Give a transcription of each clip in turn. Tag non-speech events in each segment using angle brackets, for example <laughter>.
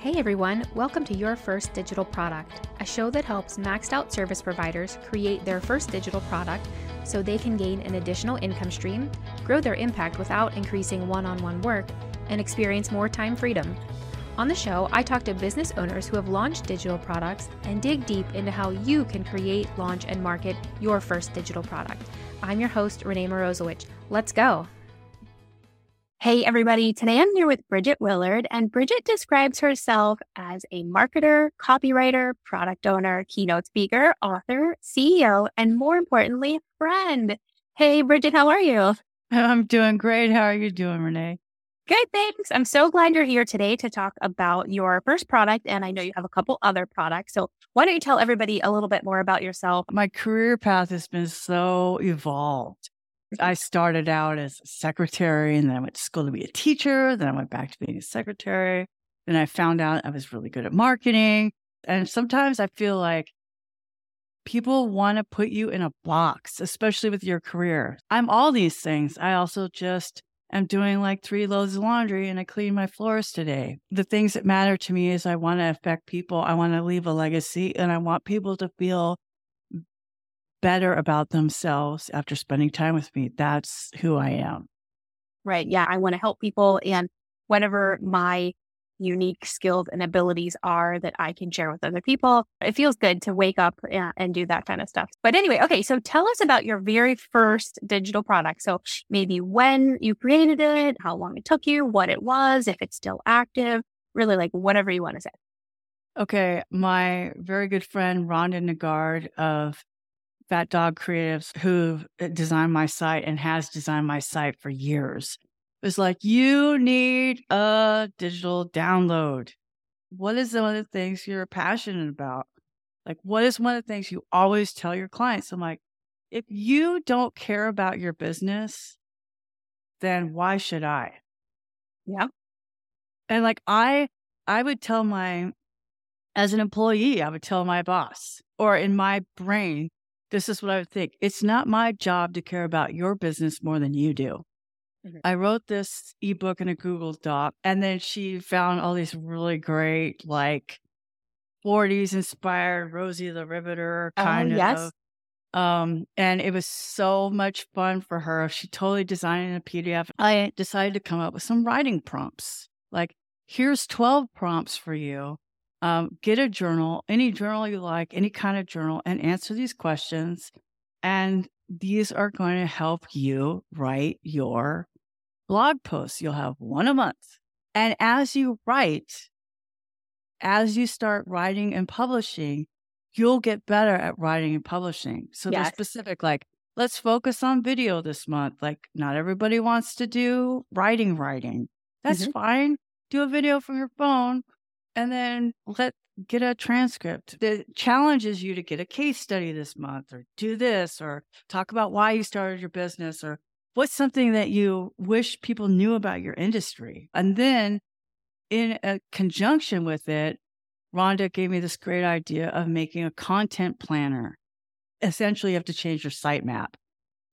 Hey everyone, welcome to Your First Digital Product, a show that helps maxed out service providers create their first digital product so they can gain an additional income stream, grow their impact without increasing one on one work, and experience more time freedom. On the show, I talk to business owners who have launched digital products and dig deep into how you can create, launch, and market your first digital product. I'm your host, Renee Morozowicz. Let's go. Hey, everybody. Today I'm here with Bridget Willard, and Bridget describes herself as a marketer, copywriter, product owner, keynote speaker, author, CEO, and more importantly, friend. Hey, Bridget, how are you? <laughs> I'm doing great. How are you doing, Renee? Good, thanks. I'm so glad you're here today to talk about your first product. And I know you have a couple other products. So why don't you tell everybody a little bit more about yourself? My career path has been so evolved. I started out as a secretary and then I went to school to be a teacher. Then I went back to being a secretary. Then I found out I was really good at marketing. And sometimes I feel like people want to put you in a box, especially with your career. I'm all these things. I also just am doing like three loads of laundry and I clean my floors today. The things that matter to me is I want to affect people. I want to leave a legacy and I want people to feel better about themselves after spending time with me. That's who I am. Right. Yeah. I want to help people and whatever my unique skills and abilities are that I can share with other people. It feels good to wake up and do that kind of stuff. But anyway, okay, so tell us about your very first digital product. So maybe when you created it, how long it took you, what it was, if it's still active, really like whatever you want to say. Okay, my very good friend Rhonda Nagard of Fat Dog Creatives, who uh, designed my site and has designed my site for years, was like, You need a digital download. What is one of the things you're passionate about? Like, what is one of the things you always tell your clients? I'm like, if you don't care about your business, then why should I? Yeah. And like, I, I would tell my, as an employee, I would tell my boss, or in my brain, this is what I would think. It's not my job to care about your business more than you do. Mm-hmm. I wrote this ebook in a Google Doc, and then she found all these really great, like 40s inspired Rosie the Riveter oh, kind oh, yes. of. Um, and it was so much fun for her. She totally designed a PDF. I decided to come up with some writing prompts. Like, here's 12 prompts for you um, get a journal, any journal you like, any kind of journal, and answer these questions. And these are going to help you write your blog posts. You'll have one a month. And as you write, as you start writing and publishing, you'll get better at writing and publishing. So yes. they're specific, like, let's focus on video this month. Like, not everybody wants to do writing, writing. That's mm-hmm. fine. Do a video from your phone and then let get a transcript that challenges you to get a case study this month or do this or talk about why you started your business or what's something that you wish people knew about your industry. And then in a conjunction with it, Rhonda gave me this great idea of making a content planner. Essentially, you have to change your sitemap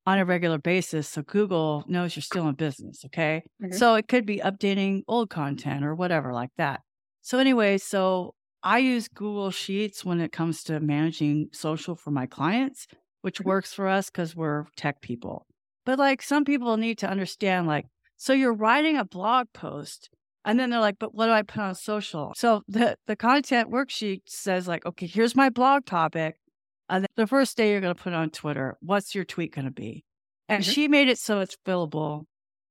on a regular basis so Google knows you're still in business. Okay. Mm-hmm. So it could be updating old content or whatever like that. So, anyway, so I use Google Sheets when it comes to managing social for my clients, which works for us because we're tech people. But like some people need to understand, like, so you're writing a blog post and then they're like, but what do I put on social? So the, the content worksheet says, like, okay, here's my blog topic. And then the first day you're going to put on Twitter, what's your tweet going to be? And mm-hmm. she made it so it's fillable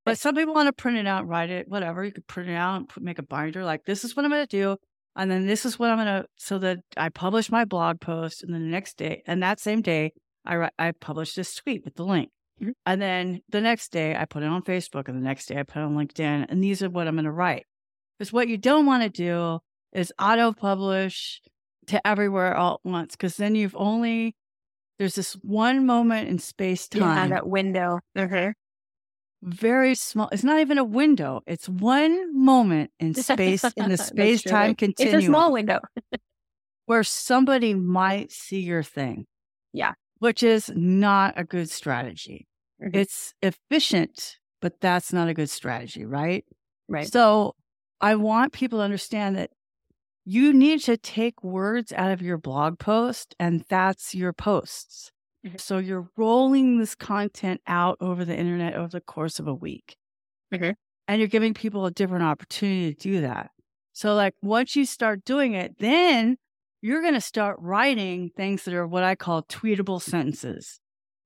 but some people want to print it out, write it, whatever. You could print it out and put, make a binder. Like this is what I'm going to do, and then this is what I'm going to. So that I publish my blog post, and then the next day, and that same day, I I publish this tweet with the link, mm-hmm. and then the next day I put it on Facebook, and the next day I put it on LinkedIn, and these are what I'm going to write. Because what you don't want to do is auto publish to everywhere all at once, because then you've only there's this one moment in space time. Yeah, that window. Okay very small. It's not even a window. It's one moment in <laughs> space in the space time continuum. It's a small window <laughs> where somebody might see your thing. Yeah, which is not a good strategy. Mm-hmm. It's efficient, but that's not a good strategy, right? Right. So I want people to understand that you need to take words out of your blog post, and that's your posts. Mm-hmm. So you're rolling this content out over the internet over the course of a week. Mm-hmm. And you're giving people a different opportunity to do that. So, like, once you start doing it, then you're going to start writing things that are what I call tweetable sentences.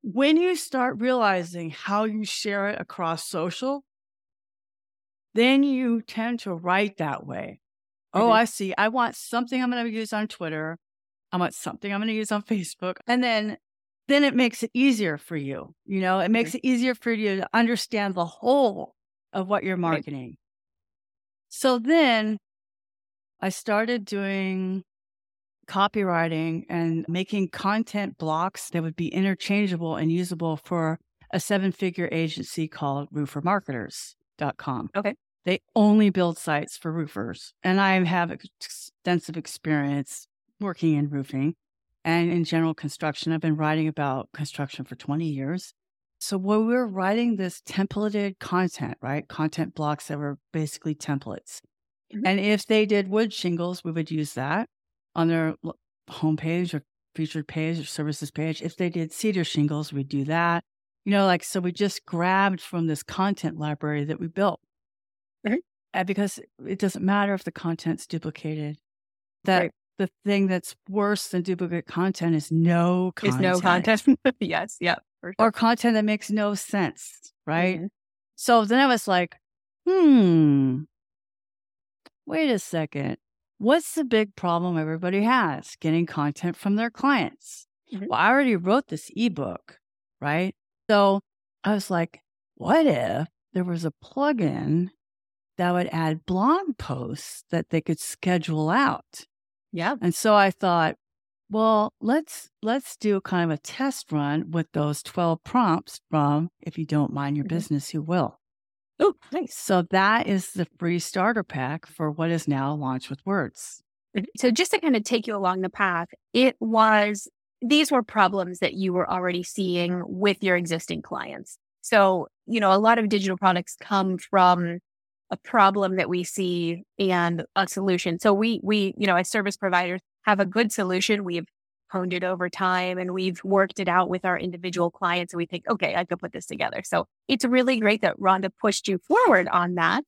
When you start realizing how you share it across social, then you tend to write that way. Oh, mm-hmm. I see. I want something I'm going to use on Twitter. I want something I'm going to use on Facebook. And then then it makes it easier for you. You know, it makes it easier for you to understand the whole of what you're marketing. Right. So then I started doing copywriting and making content blocks that would be interchangeable and usable for a seven figure agency called roofermarketers.com. Okay. They only build sites for roofers. And I have extensive experience working in roofing and in general construction. I've been writing about construction for 20 years. So when we were writing this templated content, right? Content blocks that were basically templates. Mm-hmm. And if they did wood shingles, we would use that on their homepage or featured page or services page. If they did cedar shingles, we'd do that. You know, like, so we just grabbed from this content library that we built. Mm-hmm. And because it doesn't matter if the content's duplicated, that right. The thing that's worse than duplicate content is no content. Is no content. <laughs> yes. Yeah. Sure. Or content that makes no sense. Right. Mm-hmm. So then I was like, hmm, wait a second. What's the big problem everybody has getting content from their clients? Mm-hmm. Well, I already wrote this ebook, right? So I was like, what if there was a plugin that would add blog posts that they could schedule out. Yeah. And so I thought, well, let's let's do kind of a test run with those 12 prompts from if you don't mind your mm-hmm. business, you will. Oh, nice. So that is the free starter pack for what is now Launch with Words. Mm-hmm. So just to kind of take you along the path, it was these were problems that you were already seeing with your existing clients. So, you know, a lot of digital products come from a problem that we see and a solution. So we we you know as service providers have a good solution. We've honed it over time and we've worked it out with our individual clients and we think, okay, I could put this together. So it's really great that Rhonda pushed you forward on that.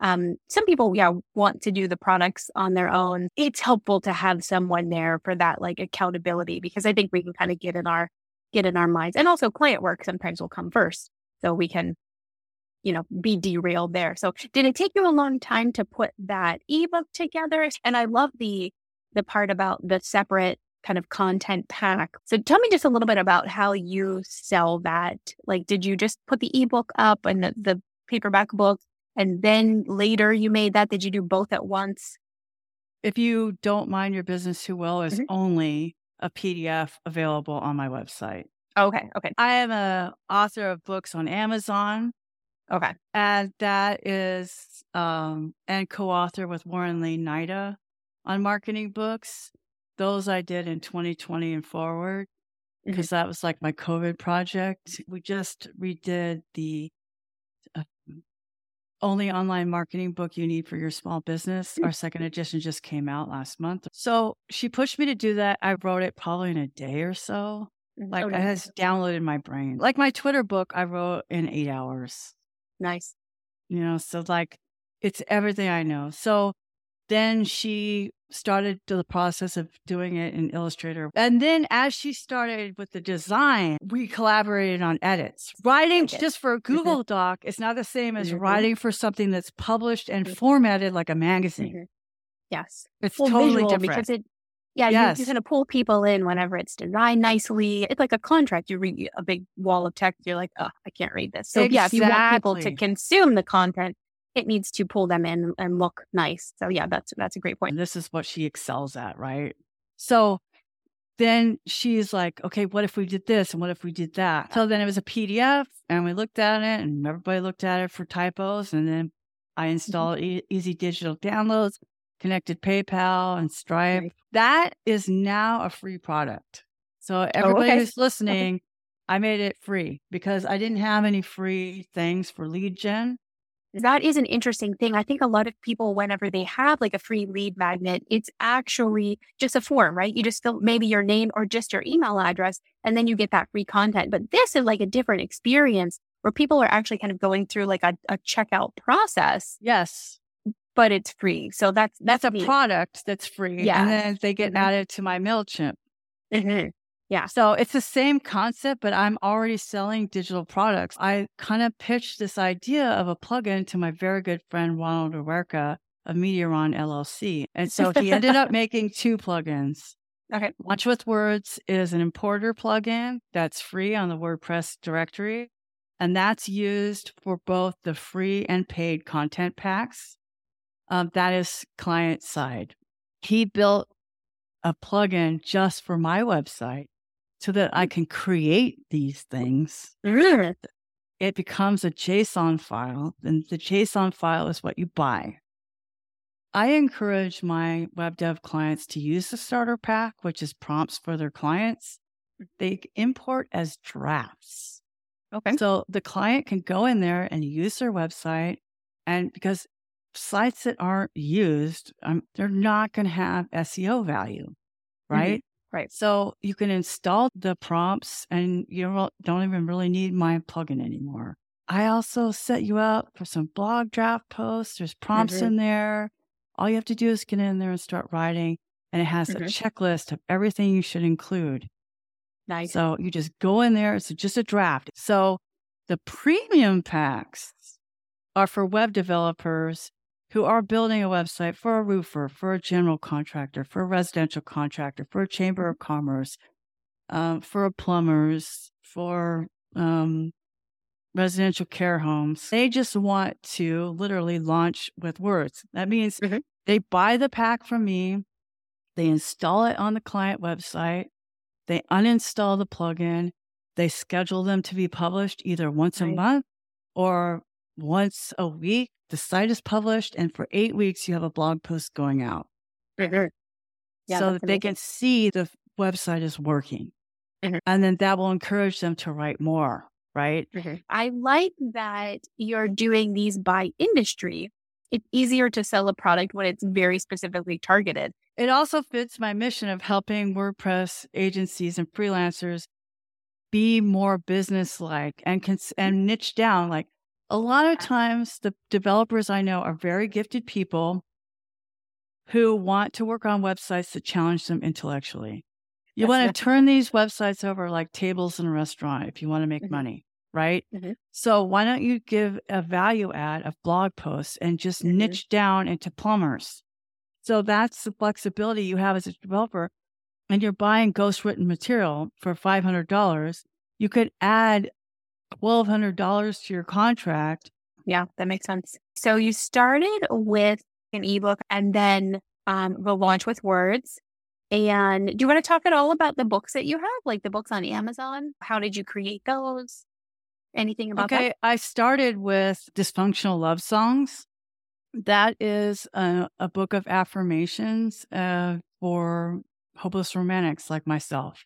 Um, some people, yeah, want to do the products on their own. It's helpful to have someone there for that like accountability because I think we can kind of get in our get in our minds. And also client work sometimes will come first. So we can you know, be derailed there. So did it take you a long time to put that ebook together? And I love the the part about the separate kind of content pack. So tell me just a little bit about how you sell that. Like did you just put the ebook up and the, the paperback book and then later you made that? Did you do both at once? If you don't mind your business too well, is mm-hmm. only a PDF available on my website. Okay. Okay. I am a author of books on Amazon, Okay. And that is, um, and co author with Warren Laine-Naida on marketing books. Those I did in 2020 and forward because mm-hmm. that was like my COVID project. We just redid the uh, only online marketing book you need for your small business. Our second edition just came out last month. So she pushed me to do that. I wrote it probably in a day or so. Mm-hmm. Like oh, it has downloaded my brain. Like my Twitter book, I wrote in eight hours. Nice. You know, so like it's everything I know. So then she started the process of doing it in Illustrator. And then as she started with the design, we collaborated on edits. Writing okay. just for a mm-hmm. Google mm-hmm. Doc is not the same as mm-hmm. writing for something that's published and mm-hmm. formatted like a magazine. Mm-hmm. Yes. It's well, totally different. Because it yeah, yes. you, you're going to pull people in whenever it's designed nicely. It's like a contract. You read a big wall of text, you're like, oh, I can't read this. So exactly. yeah, if you want people to consume the content, it needs to pull them in and look nice. So yeah, that's that's a great point. And this is what she excels at, right? So then she's like, okay, what if we did this and what if we did that? So then it was a PDF and we looked at it and everybody looked at it for typos. And then I installed mm-hmm. e- easy digital downloads connected PayPal and Stripe. Right. That is now a free product. So oh, everybody oh, okay. who's listening, I made it free because I didn't have any free things for lead gen. That is an interesting thing. I think a lot of people, whenever they have like a free lead magnet, it's actually just a form, right? You just fill maybe your name or just your email address, and then you get that free content. But this is like a different experience where people are actually kind of going through like a, a checkout process. Yes. But it's free. So that's that's, that's a product that's free. Yeah. And then they get mm-hmm. added to my MailChimp. Mm-hmm. Yeah. So it's the same concept, but I'm already selling digital products. I kind of pitched this idea of a plugin to my very good friend Ronald Huereca of MediaRon LLC. And so he ended up <laughs> making two plugins. Okay. Launch with Words is an importer plugin that's free on the WordPress directory. And that's used for both the free and paid content packs. Um, that is client side. He built a plugin just for my website so that I can create these things. It becomes a JSON file, and the JSON file is what you buy. I encourage my web dev clients to use the starter pack, which is prompts for their clients. They import as drafts. Okay. So the client can go in there and use their website. And because sites that aren't used, um, they're not going to have SEO value, mm-hmm. right? Right. So you can install the prompts and you don't even really need my plugin anymore. I also set you up for some blog draft posts. There's prompts mm-hmm. in there. All you have to do is get in there and start writing. And it has mm-hmm. a checklist of everything you should include. Nice. So you just go in there. It's just a draft. So the premium packs are for web developers who are building a website for a roofer, for a general contractor, for a residential contractor, for a chamber of commerce, um, for plumbers, for um, residential care homes. They just want to literally launch with words. That means mm-hmm. they buy the pack from me, they install it on the client website, they uninstall the plugin, they schedule them to be published either once right. a month or once a week the site is published, and for eight weeks, you have a blog post going out. Mm-hmm. Yeah, so that they can see the website is working. Mm-hmm. And then that will encourage them to write more, right? Mm-hmm. I like that you're doing these by industry. It's easier to sell a product when it's very specifically targeted. It also fits my mission of helping WordPress agencies and freelancers be more business like and cons- and niche down like a lot of times the developers I know are very gifted people who want to work on websites that challenge them intellectually. You want to turn these websites over like tables in a restaurant if you want to make mm-hmm. money, right? Mm-hmm. So why don't you give a value add of blog posts and just mm-hmm. niche down into plumbers? So that's the flexibility you have as a developer. And you're buying ghost written material for $500. You could add $1,200 to your contract. Yeah, that makes sense. So you started with an ebook and then um, the launch with words. And do you want to talk at all about the books that you have, like the books on Amazon? How did you create those? Anything about okay, that? I started with Dysfunctional Love Songs. That is a, a book of affirmations uh, for hopeless romantics like myself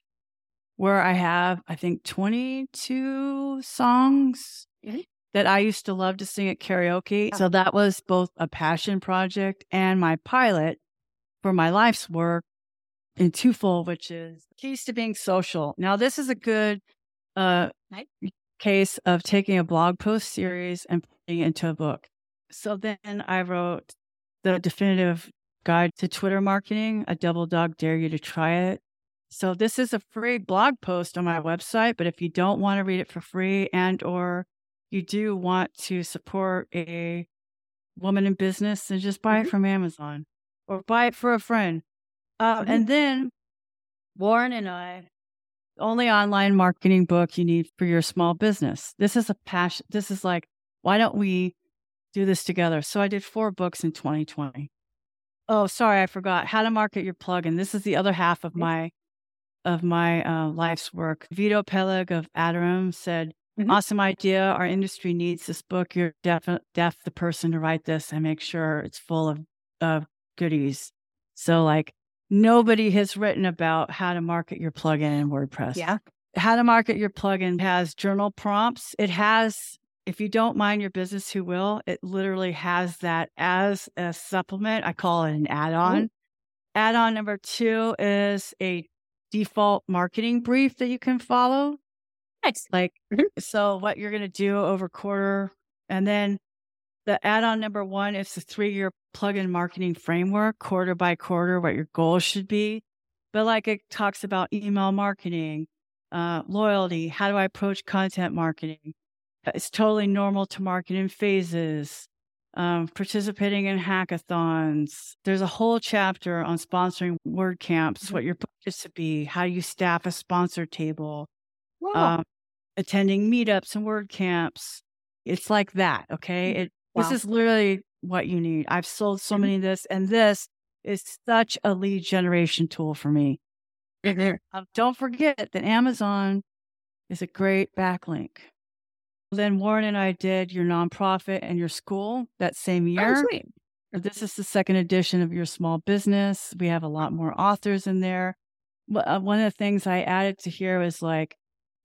where I have, I think, 22 songs mm-hmm. that I used to love to sing at karaoke. Oh. So that was both a passion project and my pilot for my life's work in twofold, which is keys to being social. Now, this is a good uh, case of taking a blog post series and putting it into a book. So then I wrote the definitive guide to Twitter marketing, a double dog dare you to try it. So this is a free blog post on my website, but if you don't want to read it for free and or you do want to support a woman in business, then just buy mm-hmm. it from Amazon or buy it for a friend. Uh, mm-hmm. And then Warren and I, only online marketing book you need for your small business. This is a passion. This is like, why don't we do this together? So I did four books in 2020. Oh, sorry, I forgot how to market your plugin. This is the other half of my of my uh, life's work. Vito Peleg of Atarim said, mm-hmm. Awesome idea. Our industry needs this book. You're def the person to write this and make sure it's full of, of goodies. So, like, nobody has written about how to market your plugin in WordPress. Yeah. How to market your plugin has journal prompts. It has if you don't mind your business, who will? It literally has that as a supplement. I call it an add on. Add on number two is a default marketing brief that you can follow. Nice. Like, Mhm. so what you're going to do over quarter. And then the add on number one is the three year plug in marketing framework, quarter by quarter, what your goals should be. But like it talks about email marketing, uh, loyalty, how do I approach content marketing? It's totally normal to market in phases. Um, participating in hackathons. There's a whole chapter on sponsoring WordCamps, what your budget should be, how you staff a sponsor table, Wow. um, attending meetups and WordCamps. It's like that. Okay. It, Wow. This is literally what you need. I've sold so Mhm. many of this, and this is such a lead generation tool for me. Mhm. Um, don't forget that Amazon is a great backlink. Then Warren and I did your nonprofit and your school that same Oh, year. sweet. This is the second edition of your small business. We have a lot more authors in there. Uh, One of the things I added to here was like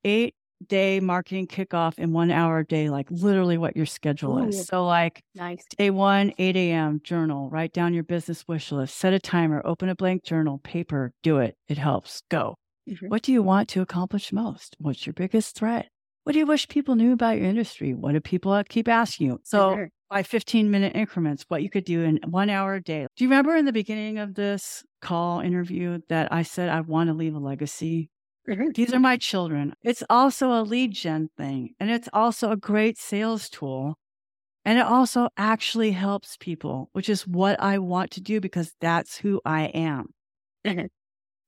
eight day marketing kickoff in one hour a day, like literally what your schedule Ooh. is. So, like Nice. day one, 8 a.m., journal, write down your business wish list, set a timer, open a blank journal, paper, do it. It helps. Go. Mhm. What do you want to accomplish most? What's your biggest threat? What do you wish people knew about your industry? What do people keep asking you? So, Mhm. by 15 minute increments, what you could do in one hour a day. Do you remember in the beginning of this call interview that I said I want to leave a legacy? Mhm. These are my children. It's also a lead gen thing, and it's also a great sales tool. And it also actually helps people, which is what I want to do because that's who I am. Mhm.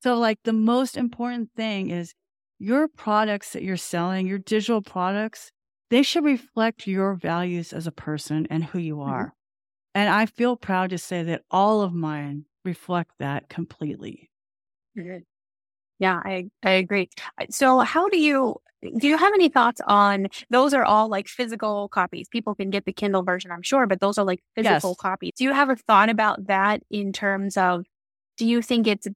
So, like, the most important thing is your products that you're selling, your digital products, they should reflect your values as a person and who you are. And I feel proud to say that all of mine reflect that completely. Mhm. Yeah, I I agree. Uh, So how do you do you have any thoughts on those are all like physical copies. People can get the Kindle version, I'm sure, but those are like physical Yes. copies. Do you have a thought about that in terms of do you think it's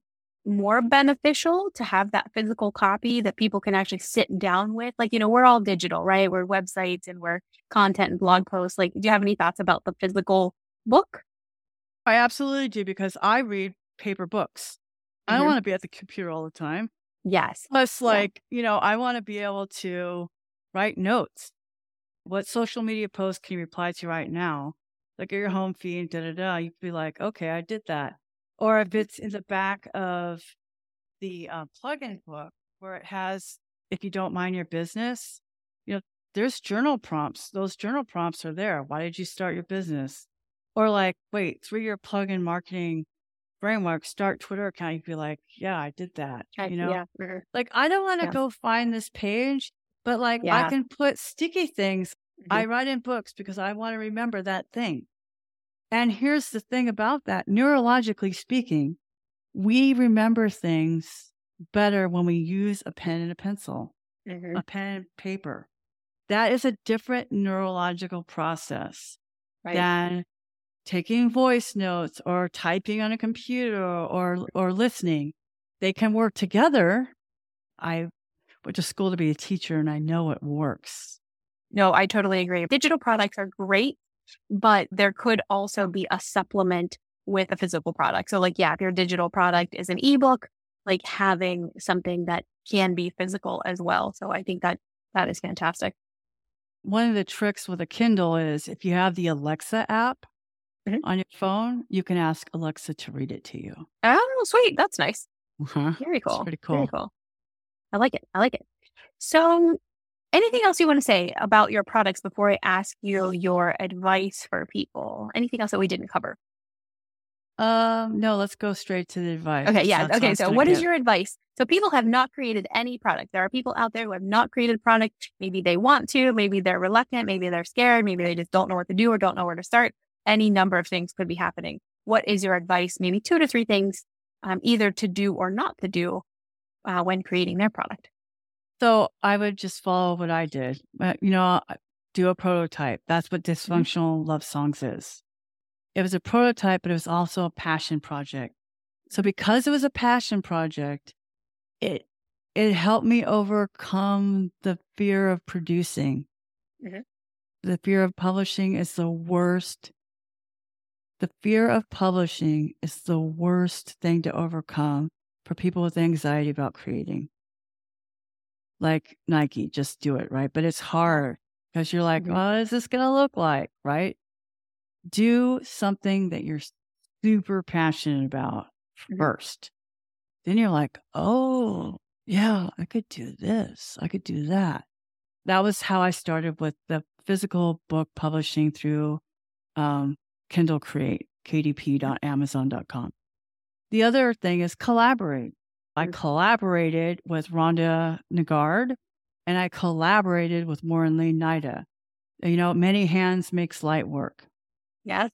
more beneficial to have that physical copy that people can actually sit down with? Like, you know, we're all digital, right? We're websites and we're content and blog posts. Like, do you have any thoughts about the physical book? I absolutely do because I read paper books. I don't want to be at the computer all the time. Yes. Plus, Yeah. like, you know, I want to be able to write notes. What social media post can you reply to right now? Look at your home feed, da da da. You'd be like, okay, I did that. Or if it's in the back of the uh, plugin book where it has, if you don't mind your business, you know, there's journal prompts. Those journal prompts are there. Why did you start your business? Or like, wait, through your plugin marketing framework, start Twitter account. You'd be like, yeah, I did that. I- You know, yeah. like I don't want to Yeah. go find this page, but like Yeah. I can put sticky things. Mhm. I write in books because I want to remember that thing. And here's the thing about that neurologically speaking, we remember things better when we use a pen and a pencil, Mhm. a pen and paper. That is a different neurological process Right. than taking voice notes or typing on a computer or or listening. They can work together. I went to school to be a teacher and I know it works. No, I totally agree. Digital products are great, but there could also be a supplement with a physical product. So, like, yeah, if your digital product is an ebook, like having something that can be physical as well. So, I think that that is fantastic. One of the tricks with a Kindle is if you have the Alexa app Mhm. on your phone, you can ask Alexa to read it to you. Oh, sweet. That's nice. Uh-huh. Very cool. pretty Very cool. cool. I like it. I like it. So, anything else you want to say about your products before I ask you your advice for people? Anything else that we didn't cover? Um, no, let's go straight to the advice. Okay, yeah. Okay, so what is your advice? So people have not created any product. There are people out there who have not created a product. Maybe they want to, maybe they're reluctant, maybe they're scared, maybe they just don't know what to do or don't know where to start. Any number of things could be happening. What is your advice? Maybe two to three things, um, either to do or not to do uh, when creating their product. So I would just follow what I did. Uh, You know, do a prototype. That's what dysfunctional love songs is. It was a prototype, but it was also a passion project. So because it was a passion project, it it helped me overcome the fear of producing. Mhm. the fear of publishing is the worst. The fear of publishing is the worst thing to overcome for people with anxiety about creating. Like Nike, just do it, right? But it's hard because you're like, Mhm. what is this going to look like, right? Do something that you're super passionate about Mhm. first. Then you're like, oh, yeah, I could do this. I could do that. That was how I started with the physical book publishing through um, Kindle Create, kdp.amazon.com. The other thing is collaborate. I collaborated with Rhonda Nagard and I collaborated with Warren Laine-Naida. You know, many hands makes light work. Yes.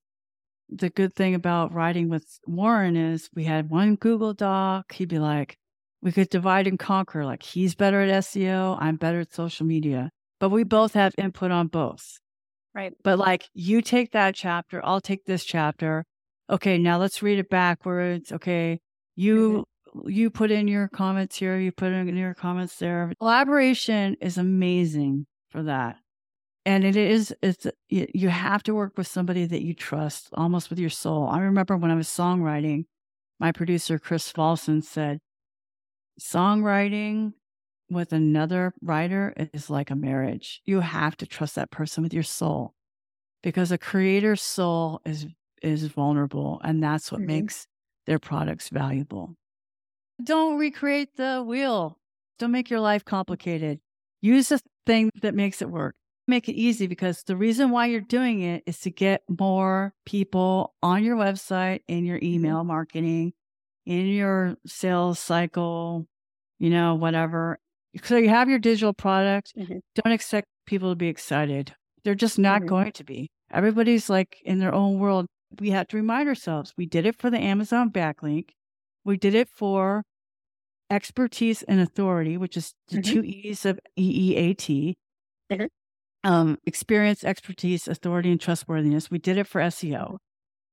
The good thing about writing with Warren is we had one Google Doc. He'd be like, we could divide and conquer. Like he's better at SEO, I'm better at social media, but we both have input on both. Right. But like you take that chapter, I'll take this chapter. Okay, now let's read it backwards. Okay, you mm-hmm. You put in your comments here, you put in your comments there. Collaboration is amazing for that. And it is it's you have to work with somebody that you trust almost with your soul. I remember when I was songwriting, my producer Chris Falson said, songwriting with another writer is like a marriage. You have to trust that person with your soul because a creator's soul is is vulnerable and that's what Mhm. makes their products valuable. Don't recreate the wheel. Don't make your life complicated. Use the thing that makes it work. Make it easy because the reason why you're doing it is to get more people on your website, in your email marketing, in your sales cycle, you know, whatever. So you have your digital product. Mhm. Don't expect people to be excited. They're just not Mhm. going to be. Everybody's like in their own world. We have to remind ourselves we did it for the Amazon backlink. We did it for expertise and authority, which is the Mhm. two E's of EEAT. Mhm. Um, experience, expertise, authority, and trustworthiness. We did it for SEO.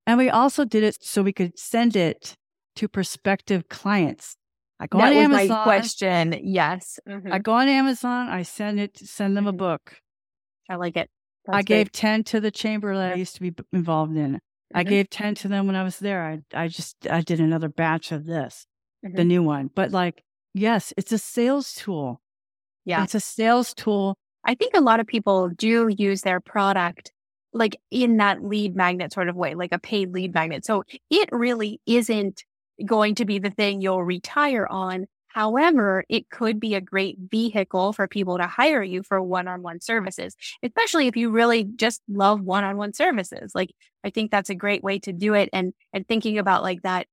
And we also did it so we could send it to prospective clients. I go that on was Amazon. my question. Yes. Mhm. I go on Amazon. I send it, send them a Mhm. book. I like it. I That's gave 10 to the chamber that I used to be involved in. I Mhm. gave 10 to them when I was there. I, I just, I did another batch of this, the Mhm. new one. But like, yes, it's a sales tool. Yeah. It's a sales tool. I think a lot of people do use their product like in that lead magnet sort of way, like a paid lead magnet. So it really isn't going to be the thing you'll retire on. However, it could be a great vehicle for people to hire you for one on one services, especially if you really just love one on one services. Like, I think that's a great way to do it. And, and thinking about like that,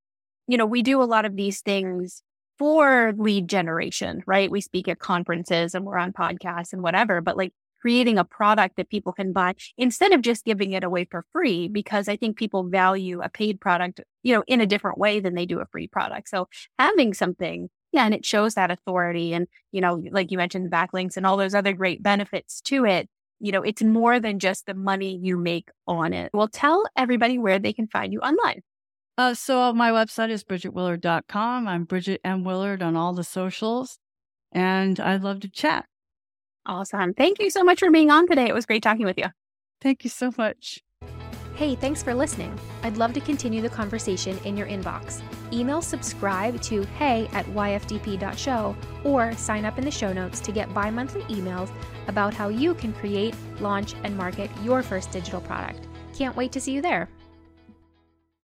you know, we do a lot of these things for lead generation, right? We speak at conferences and we're on podcasts and whatever, but like creating a product that people can buy instead of just giving it away for free, because I think people value a paid product, you know, in a different way than they do a free product. So having something, yeah, and it shows that authority and, you know, like you mentioned, backlinks and all those other great benefits to it. You know, it's more than just the money you make on it. Well, tell everybody where they can find you online. Uh, so my website is bridgetwillard.com. I'm Bridget M. Willard on all the socials, and I'd love to chat. Awesome. Thank you so much for being on today. It was great talking with you. Thank you so much. Hey, thanks for listening. I'd love to continue the conversation in your inbox. Email subscribe to hey at yfdp.show or sign up in the show notes to get bi monthly emails about how you can create, launch, and market your first digital product. Can't wait to see you there.